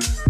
Bye.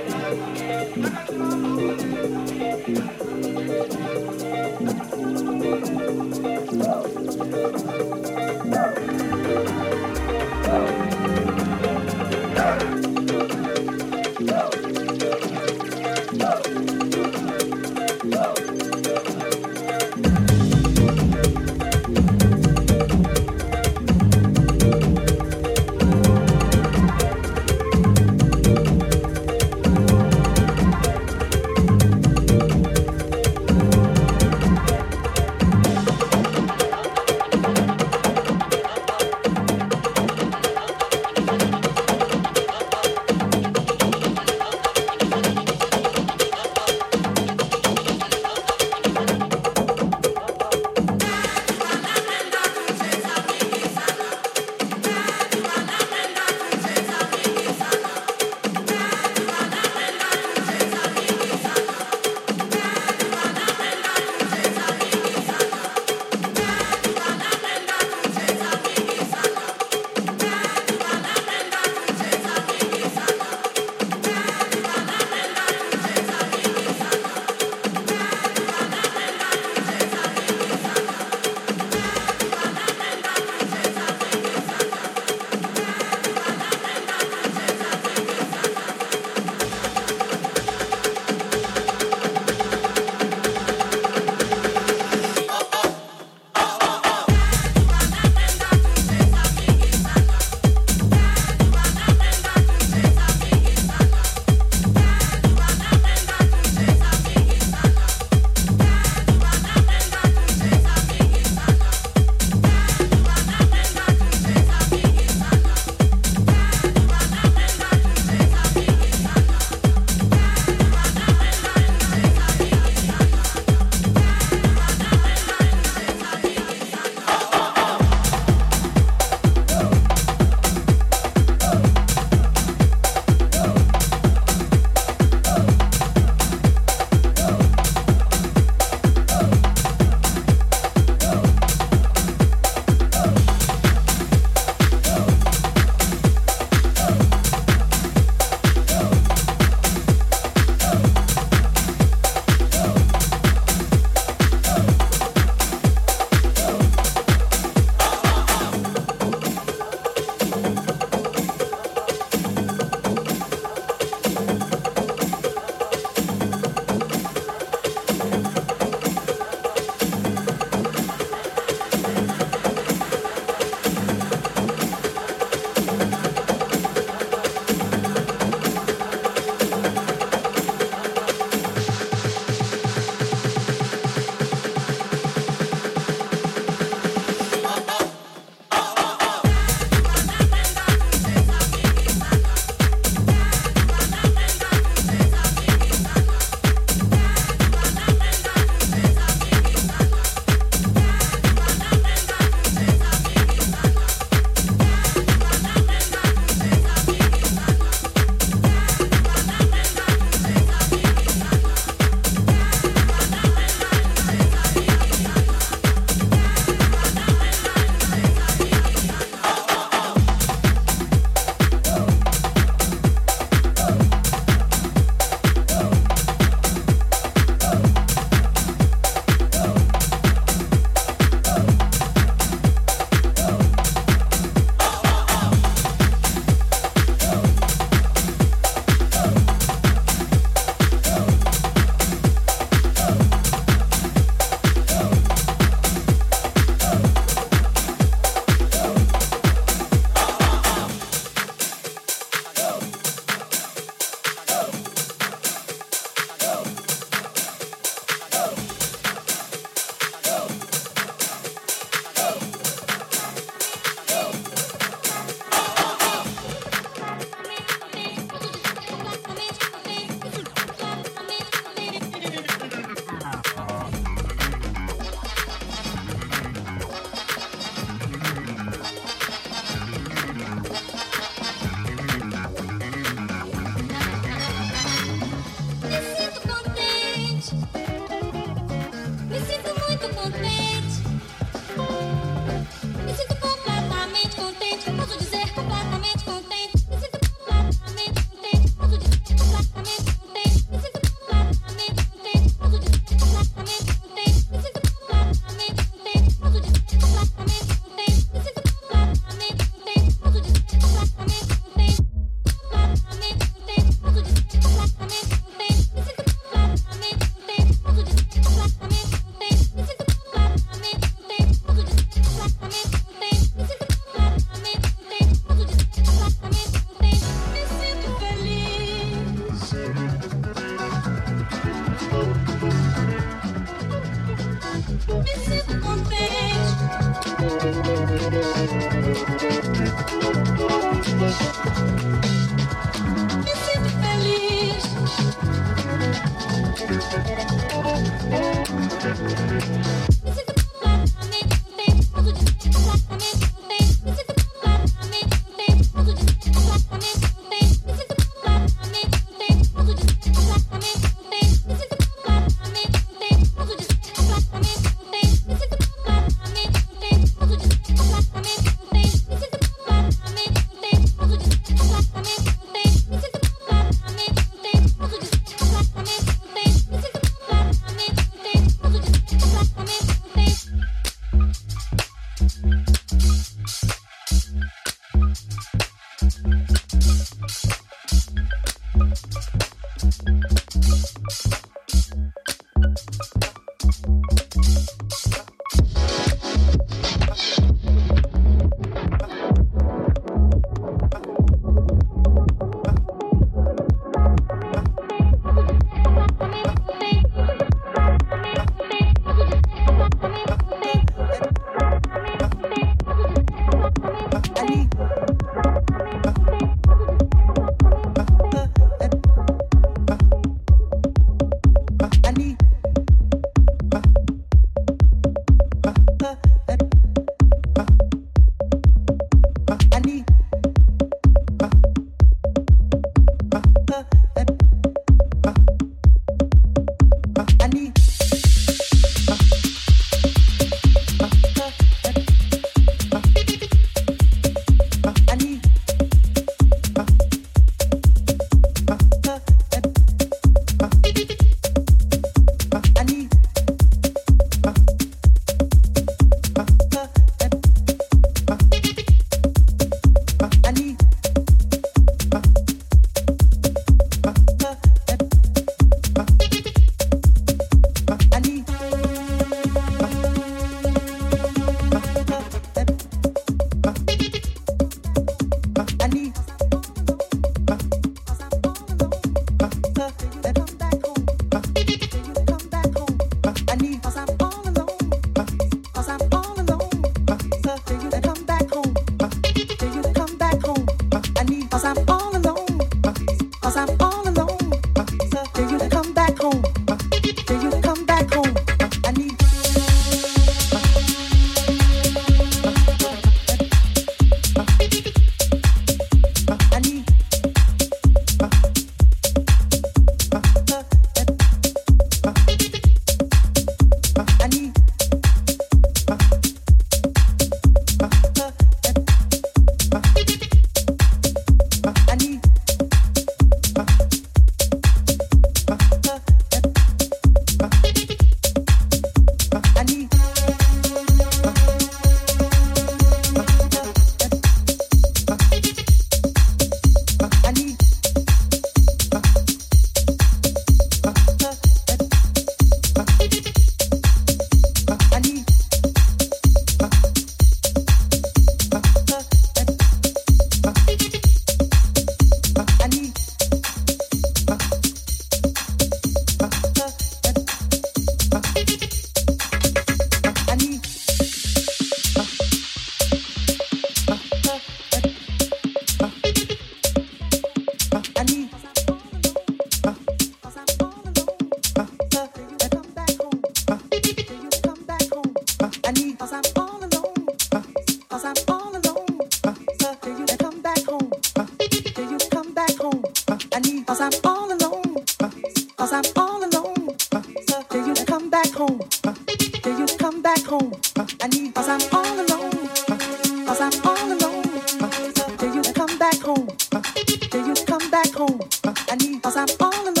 home, uh, I need cause I'm all alone.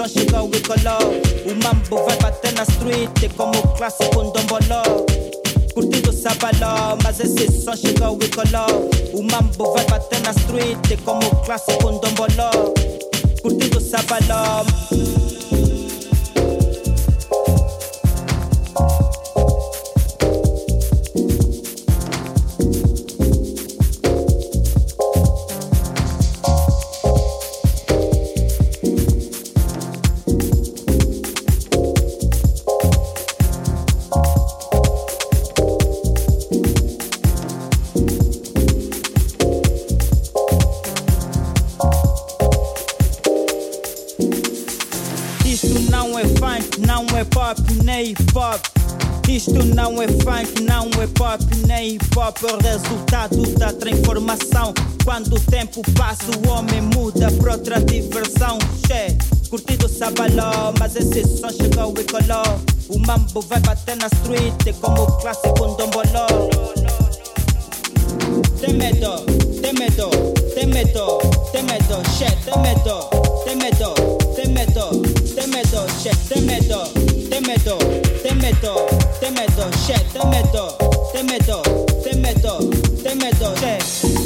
sans sugar we color Umambo vibe atena street como classe com kuti Curtindo sabaló, mas esse som chegou e colou O mambo bater na street como classe com kuti Curtindo sabaló. Isto não é funk, não é pop, nem hip hop, é o resultado da transformação. Quando o tempo passa, o homem muda pra outra diversão. Che, curtido sabaló, mas esse som chegou e colou. O mambo vai bater na street é como o clássico domboló. Tem medo, tem medo, tem medo, tem medo, che, tem medo, tem medo, tem medo. temedo, che, temedo, temedo, temedo, temedo, che, temedo, temedo, temedo, temedo, che.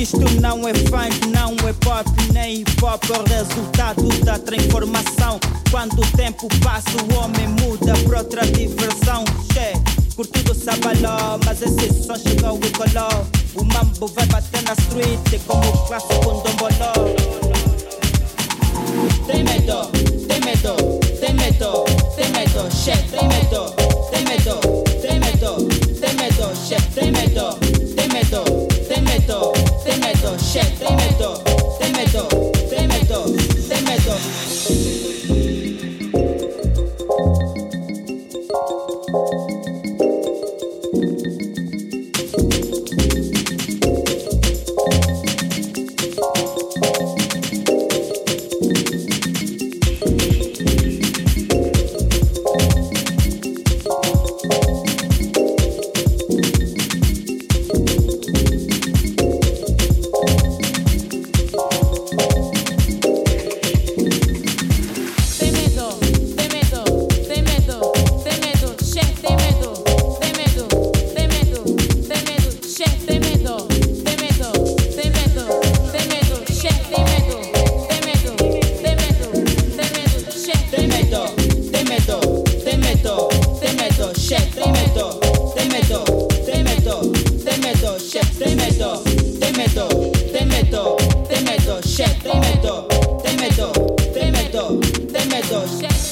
Isto não é funk, não é pop, nem hip hop, é o resultado da transformação. Quando o tempo passa, o homem muda pra outra diversão. Che, curtido sabaló, mas esse som chegou e colou. O mambo vai bater na street é como o clássico domboló. Tem medo, tem medo, tem medo, tem medo, che, tem medo, tem medo, tem medo, tem medo, che, tem medo, tem medo, tem medo. te metto, scendo, te metto, te me, te metto, te metto. chef, te meto, te meto, te meto, te meto, chef, te meto, te meto, te meto, te meto, chef.